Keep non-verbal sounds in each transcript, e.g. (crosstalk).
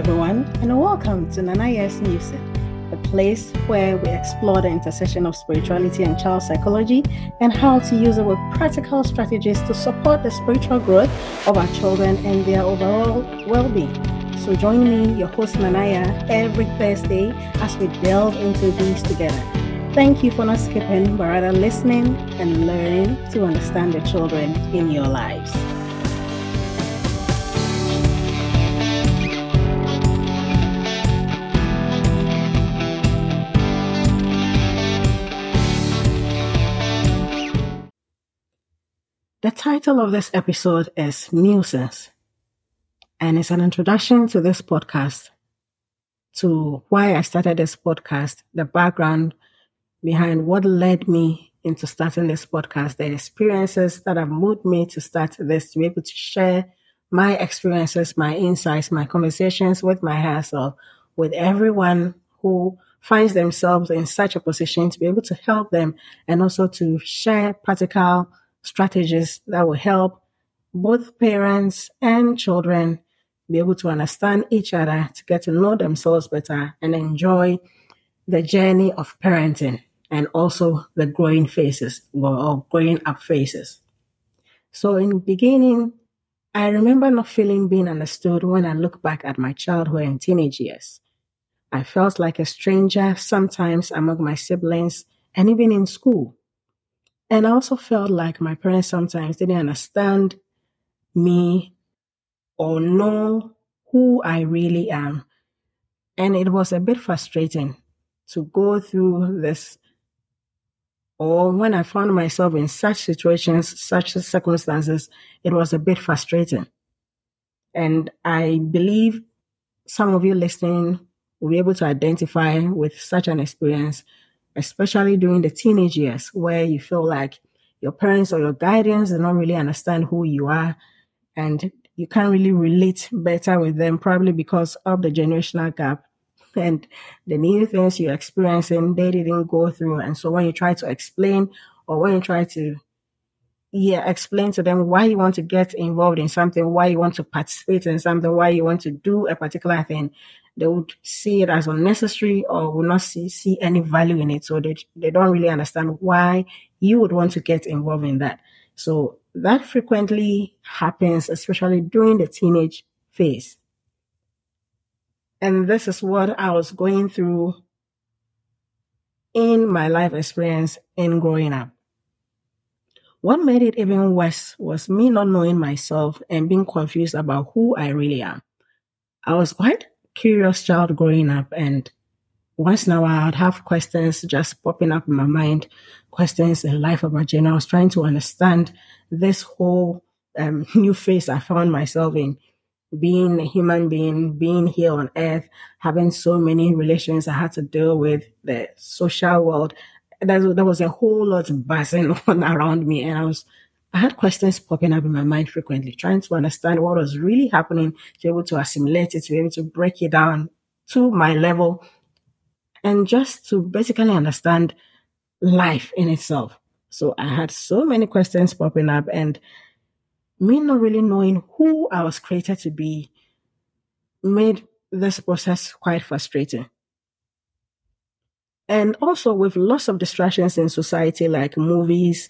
Everyone, and welcome to Nana Yaa's Musings, a place where we explore the intersection of spirituality and child psychology and how to use with practical strategies to support the spiritual growth of our children and their overall well being. So, join me, your host Nana Yaa, every Thursday as we delve into these together. Thank you for not skipping, but rather listening and learning to understand the children in your lives. Title of this episode is Musings, and it's an introduction to this podcast, to why I started this podcast, the background behind what led me into starting this podcast, the experiences that have moved me to start this, to be able to share my experiences, my insights, my conversations with my higher with everyone who finds themselves in such a position to be able to help them and also to share practical strategies that will help both parents and children be able to understand each other, to get to know themselves better, and enjoy the journey of parenting and also the growing phases or growing up phases. So in the beginning, I remember not feeling being understood when I look back at my childhood and teenage years. I felt like a stranger sometimes among my siblings and even in school. And I also felt like my parents sometimes didn't understand me or know who I really am. And it was a bit frustrating to go through this. Or when I found myself in such situations, such circumstances, it was a bit frustrating. And I believe some of you listening will be able to identify with such an experience especially during the teenage years where you feel like your parents or your guardians do not really understand who you are and you can't really relate better with them probably because of the generational gap (laughs) and the new things you're experiencing they didn't go through. And so when you try to explain or when you try to yeah explain to them why you want to get involved in something why you want to participate in something why you want to do a particular thing they would see it as unnecessary or would not see, see any value in it. So they, they don't really understand why you would want to get involved in that. So that frequently happens, especially during the teenage phase. And this is what I was going through in my life experience in growing up. What made it even worse was me not knowing myself and being confused about who I really am. I was quite curious child growing up and once in a while I'd have questions just popping up in my mind, questions in life about Jane. I was trying to understand this whole um, (laughs) new phase I found myself in, being a human being, being here on earth, having so many relations I had to deal with, the social world. There, was a whole lot buzzing (laughs) on around me and I was I had questions popping up in my mind frequently, trying to understand what was really happening, to be able to assimilate it, to be able to break it down to my level, and just to basically understand life in itself. So I had so many questions popping up, and me not really knowing who I was created to be made this process quite frustrating. And also with lots of distractions in society, like movies,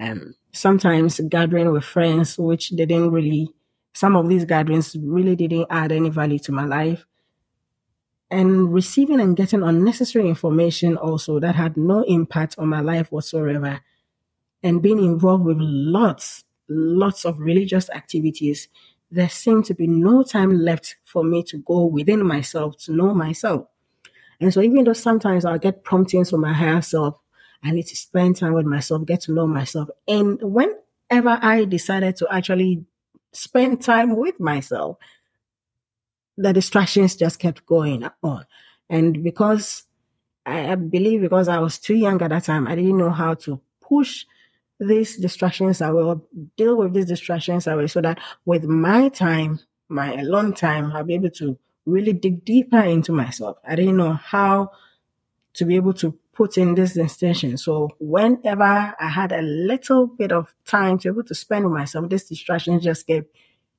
um, sometimes gathering with friends, which didn't really, some of these gatherings really didn't add any value to my life. And receiving and getting unnecessary information also that had no impact on my life whatsoever. And being involved with lots, lots of religious activities, there seemed to be no time left for me to go within myself to know myself. And so even though sometimes I'll get promptings from my higher self, I need to spend time with myself, get to know myself. And whenever I decided to actually spend time with myself, the distractions just kept going on. And because I believe because I was too young at that time, I didn't know how to push these distractions away or deal with these distractions away so that with my time, my alone time, I'll be able to really dig deeper into myself. I didn't know how to be able to put in this extension. So whenever I had a little bit of time to able to spend with myself, this distraction just kept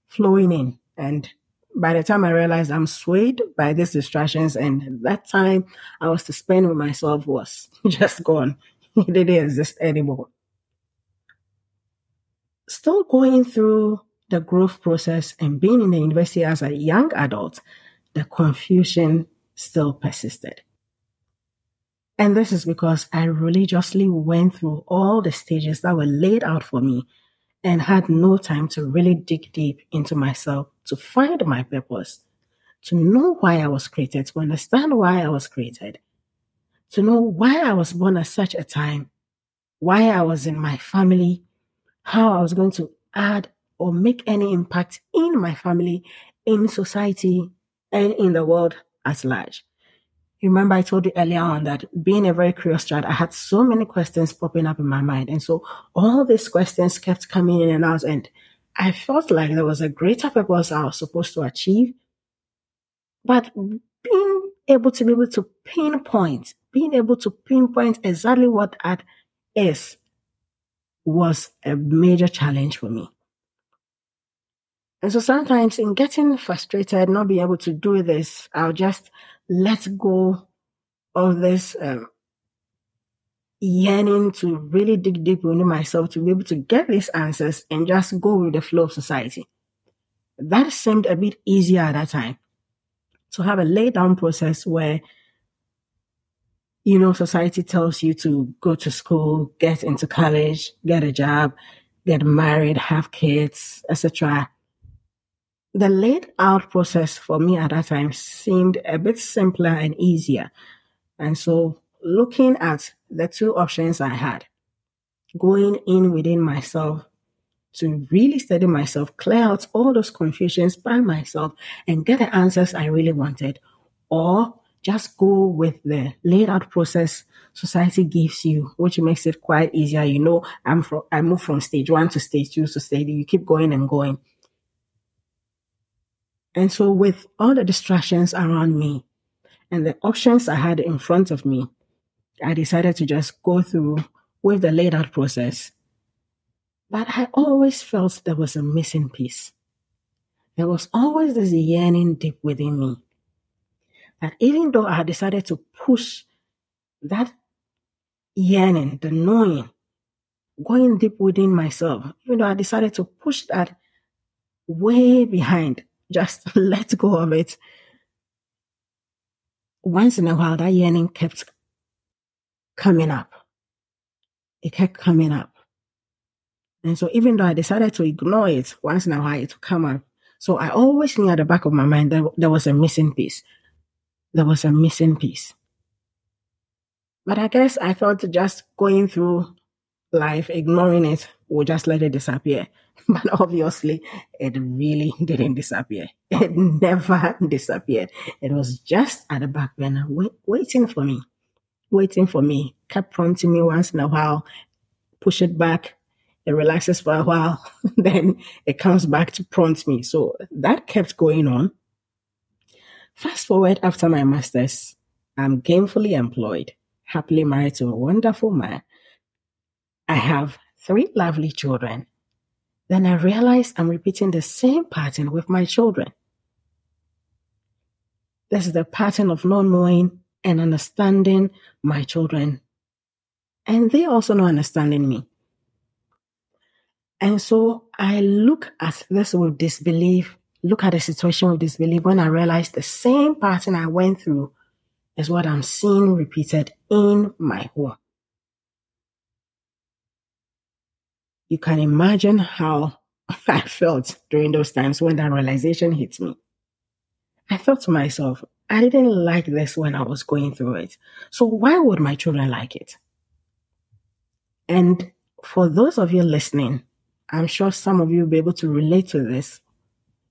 flowing in. And by the time I realized I'm swayed by these distractions, and that time I was to spend with myself was (laughs) just gone. It didn't exist anymore. Still going through the growth process and being in the university as a young adult, the confusion still persisted. And this is because I religiously went through all the stages that were laid out for me and had no time to really dig deep into myself to find my purpose, to know why I was created, to understand why I was created, to know why I was born at such a time, why I was in my family, how I was going to add or make any impact in my family, in society, and in the world at large. Remember, I told you earlier on that being a very curious child, I had so many questions popping up in my mind. And so all these questions kept coming in and out. And I felt like there was a greater purpose I was supposed to achieve. But being able to be able to pinpoint, being able to pinpoint exactly what that is was a major challenge for me. And so sometimes in getting frustrated, not being able to do this, I'll just let go of this um, yearning to really dig deep into myself to be able to get these answers and just go with the flow of society. That seemed a bit easier at that time to have a lay down process where you know society tells you to go to school get into college get a job get married have kids etc the laid out process for me at that time seemed a bit simpler and easier. And so looking at the two options I had, going in within myself to really study myself, clear out all those confusions by myself and get the answers I really wanted, or just go with the laid out process society gives you, which makes it quite easier. You know, I'm from, I move from stage one to stage two to stage, you keep going and going. And so with all the distractions around me and the options I had in front of me, I decided to just go through with the laid out process. But I always felt there was a missing piece. There was always this yearning deep within me. That even though I had decided to push that yearning, the knowing, going deep within myself, even though I decided to push that way behind, just (laughs) let go of it. Once in a while, that yearning kept coming up. It kept coming up. And so even though I decided to ignore it, once in a while it would come up. So I always knew at the back of my mind that there was a missing piece. There was a missing piece. But I guess I felt just going through life, ignoring it, would just let it disappear. (laughs) But obviously, it really didn't disappear. (laughs) It never (laughs) disappeared. It was just at the back burner, wait, waiting for me, waiting for me, kept prompting me once in a while, push it back. It relaxes for a while, then it comes back to prompt me. So that kept going on. Fast forward after my master's, I'm gainfully employed, happily married to a wonderful man. I have three lovely children then I realize I'm repeating the same pattern with my children. This is the pattern of not knowing and understanding my children. And they also not understanding me. And so I look at this with disbelief, look at the situation with disbelief when I realize the same pattern I went through is what I'm seeing repeated in my home. You can imagine how (laughs) I felt during those times when that realization hit me. I thought to myself, I didn't like this when I was going through it. So why would my children like it? And for those of you listening, I'm sure some of you will be able to relate to this,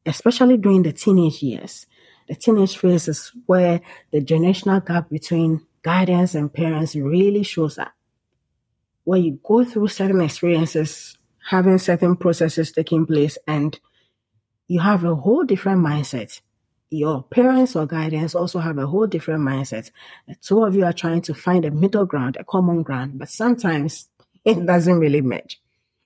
especially during the teenage years. The teenage phase is where the generational gap between guardians and parents really shows up where you go through certain experiences, having certain processes taking place, and you have a whole different mindset. Your parents or guardians also have a whole different mindset. The two of you are trying to find a middle ground, a common ground, but sometimes (laughs) it doesn't really match.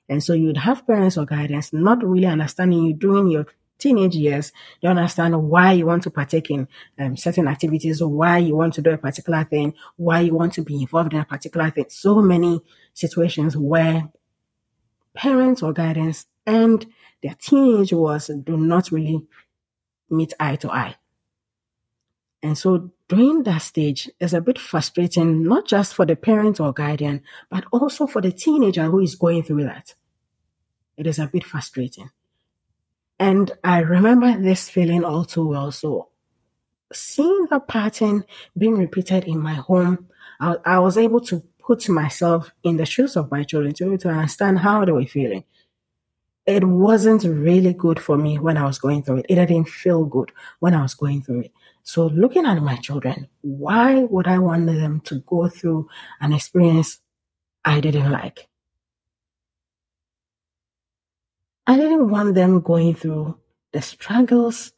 And so you'd have parents or guardians not really understanding you doing your teenage years, you understand why you want to partake in um, certain activities, or why you want to do a particular thing, why you want to be involved in a particular thing. So many situations where parents or guidance and their teenage was do not really meet eye to eye. And so during that stage is a bit frustrating, not just for the parent or guardian, but also for the teenager who is going through that. It is a bit frustrating. And I remember this feeling all too well. So seeing the pattern being repeated in my home, I, I was able to put myself in the shoes of my children to, to understand how they were feeling. It wasn't really good for me when I was going through it. It didn't feel good when I was going through it. So looking at my children, why would I want them to go through an experience I didn't like? I didn't want them going through the struggles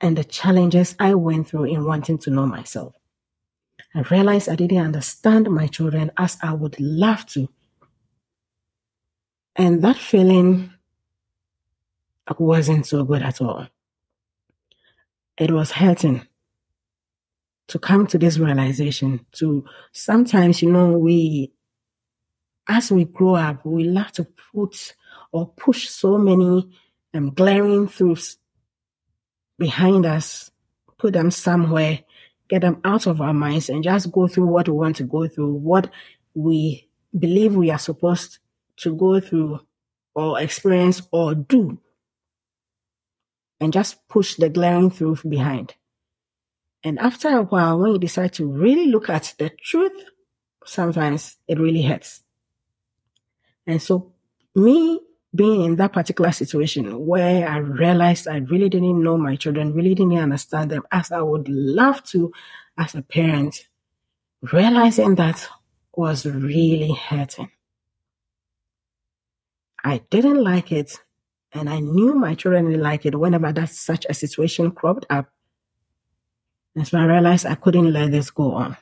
and the challenges I went through in wanting to know myself. I realized I didn't understand my children as I would love to. And that feeling wasn't so good at all. It was hurting to come to this realization to sometimes, you know, we, as we grow up, we love to put or push so many um, glaring truths behind us, put them somewhere, get them out of our minds and just go through what we want to go through, what we believe we are supposed to go through or experience or do and just push the glaring truth behind. And after a while, when you decide to really look at the truth, sometimes it really hurts. And so me being in that particular situation where I realized I really didn't know my children, really didn't understand them as I would love to as a parent, realizing that was really hurting. I didn't like it and I knew my children didn't like it whenever that such a situation cropped up. And so I realized I couldn't let this go on.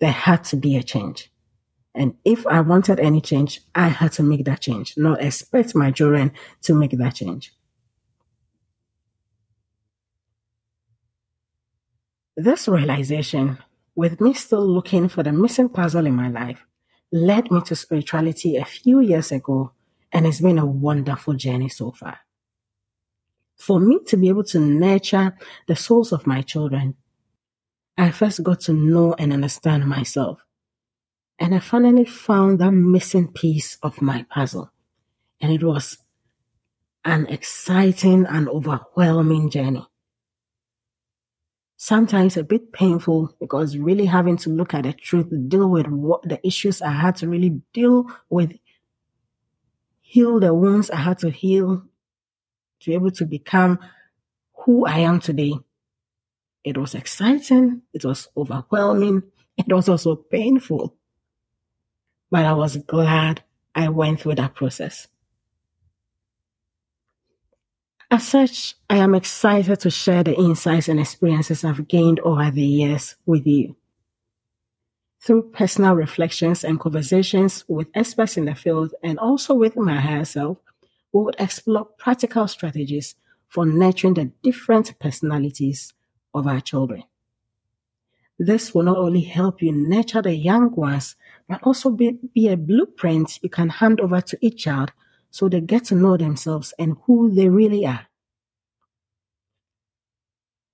There had to be a change. And if I wanted any change, I had to make that change, not expect my children to make that change. This realization, with me still looking for the missing puzzle in my life, led me to spirituality a few years ago and it's been a wonderful journey so far. For me to be able to nurture the souls of my children, I first got to know and understand myself. And I finally found that missing piece of my puzzle. And it was an exciting and overwhelming journey. Sometimes a bit painful because really having to look at the truth, deal with what the issues I had to really deal with heal the wounds I had to heal to be able to become who I am today. It was exciting. It was overwhelming. It was also painful. But I was glad I went through that process. As such, I am excited to share the insights and experiences I've gained over the years with you. Through personal reflections and conversations with experts in the field and also with my higher self, we would explore practical strategies for nurturing the different personalities of our children. This will not only help you nurture the young ones, but also be, be a blueprint you can hand over to each child so they get to know themselves and who they really are.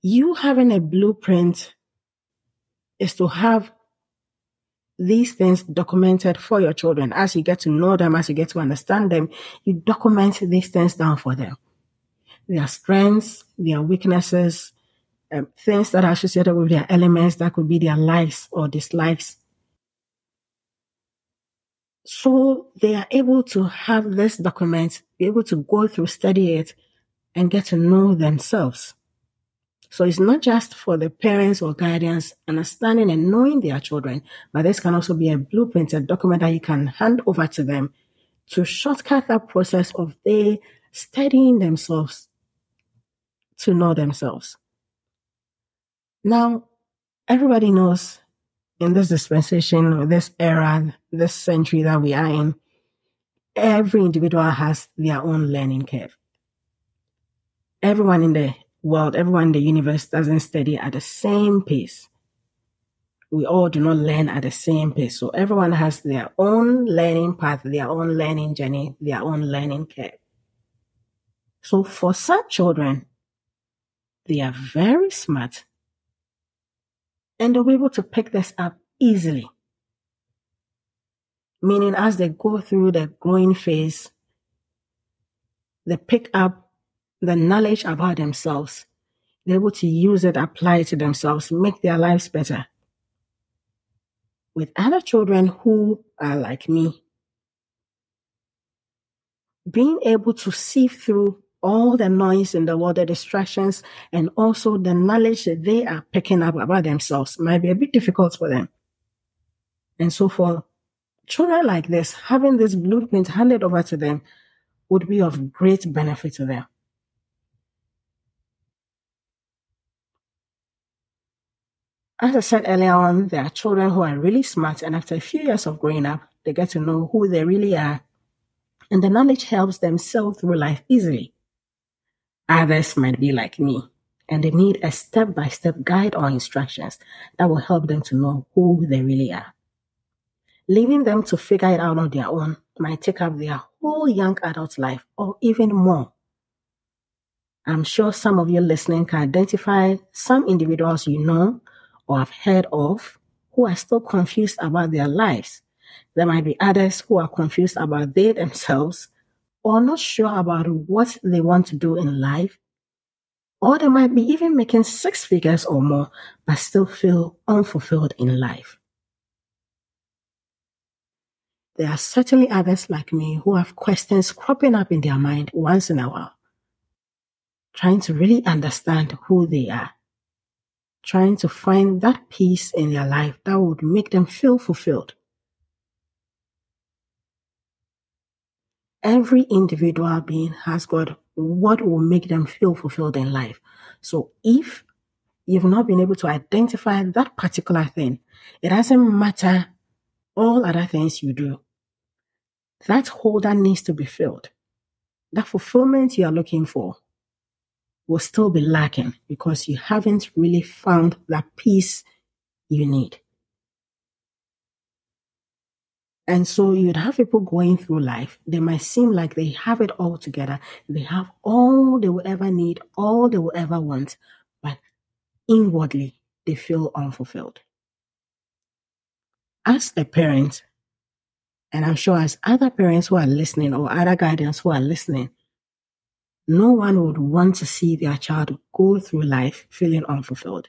You having a blueprint is to have these things documented for your children. As you get to know them, as you get to understand them, you document these things down for them. Their strengths, their weaknesses, um, things that are associated with their elements that could be their likes or dislikes. So they are able to have this document, be able to go through, study it, and get to know themselves. So it's not just for the parents or guardians understanding and knowing their children, but this can also be a blueprint, a document that you can hand over to them to shortcut that process of they studying themselves to know themselves. Now, everybody knows in this dispensation this era, this century that we are in, every individual has their own learning curve. everyone in the world, everyone in the universe doesn't study at the same pace. We all do not learn at the same pace. So everyone has their own learning path, their own learning journey, their own learning curve. So for some children, they are very smart and they'll be able to pick this up easily. Meaning as they go through the growing phase, they pick up the knowledge about themselves. They're able to use it, apply it to themselves, make their lives better. With other children who are like me, being able to see through all the noise in the world, the distractions, and also the knowledge that they are picking up about themselves might be a bit difficult for them. And so for children like this, having this blueprint handed over to them would be of great benefit to them. As I said earlier on, there are children who are really smart, and after a few years of growing up, they get to know who they really are, and the knowledge helps them sail through life easily. Others might be like me, and they need a step by step guide or instructions that will help them to know who they really are. Leaving them to figure it out on their own might take up their whole young adult life or even more. I'm sure some of you listening can identify some individuals you know or have heard of who are still confused about their lives. There might be others who are confused about they themselves or not sure about what they want to do in life, or they might be even making six figures or more, but still feel unfulfilled in life. There are certainly others like me who have questions cropping up in their mind once in a while, trying to really understand who they are, trying to find that peace in their life that would make them feel fulfilled. Every individual being has got what will make them feel fulfilled in life. So if you've not been able to identify that particular thing, it doesn't matter all other things you do. That hole that needs to be filled, that fulfillment you are looking for will still be lacking because you haven't really found that peace you need. And so you'd have people going through life. They might seem like they have it all together. They have all they will ever need, all they will ever want, but inwardly they feel unfulfilled. As a parent, and I'm sure as other parents who are listening or other guardians who are listening, no one would want to see their child go through life feeling unfulfilled.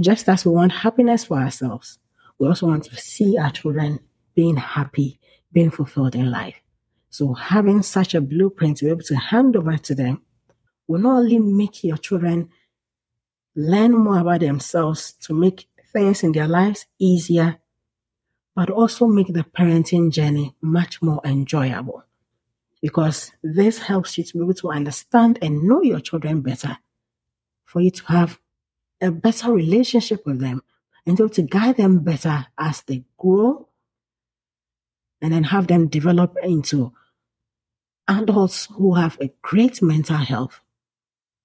Just as we want happiness for ourselves, we also want to see our children being happy, being fulfilled in life. So having such a blueprint to be able to hand over to them will not only make your children learn more about themselves to make things in their lives easier, but also make the parenting journey much more enjoyable. Because this helps you to be able to understand and know your children better, for you to have a better relationship with them, and to guide them better as they grow and then have them develop into adults who have a great mental health,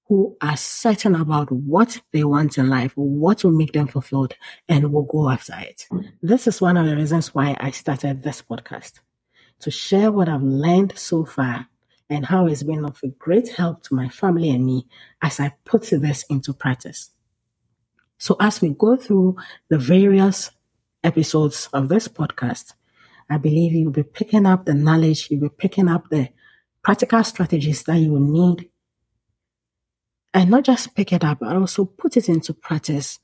who are certain about what they want in life, what will make them fulfilled, and will go after it. This is one of the reasons why I started this podcast to share what I've learned so far and how it's been of a great help to my family and me as I put this into practice. So as we go through the various episodes of this podcast, I believe you'll be picking up the knowledge, you'll be picking up the practical strategies that you will need. And not just pick it up, but also put it into practice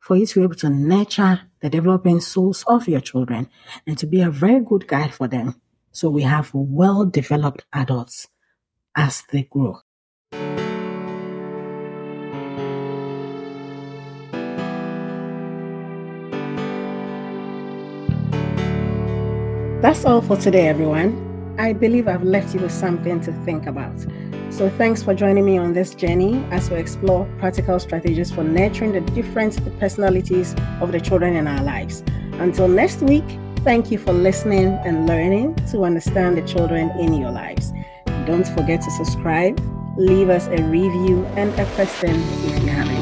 for you to be able to nurture the developing souls of your children and to be a very good guide for them. So we have well developed adults as they grow. That's all for today, everyone. I believe I've left you with something to think about. So, thanks for joining me on this journey as we explore practical strategies for nurturing the different personalities of the children in our lives. Until next week, thank you for listening and learning to understand the children in your lives. Don't forget to subscribe, leave us a review and a question if you have any.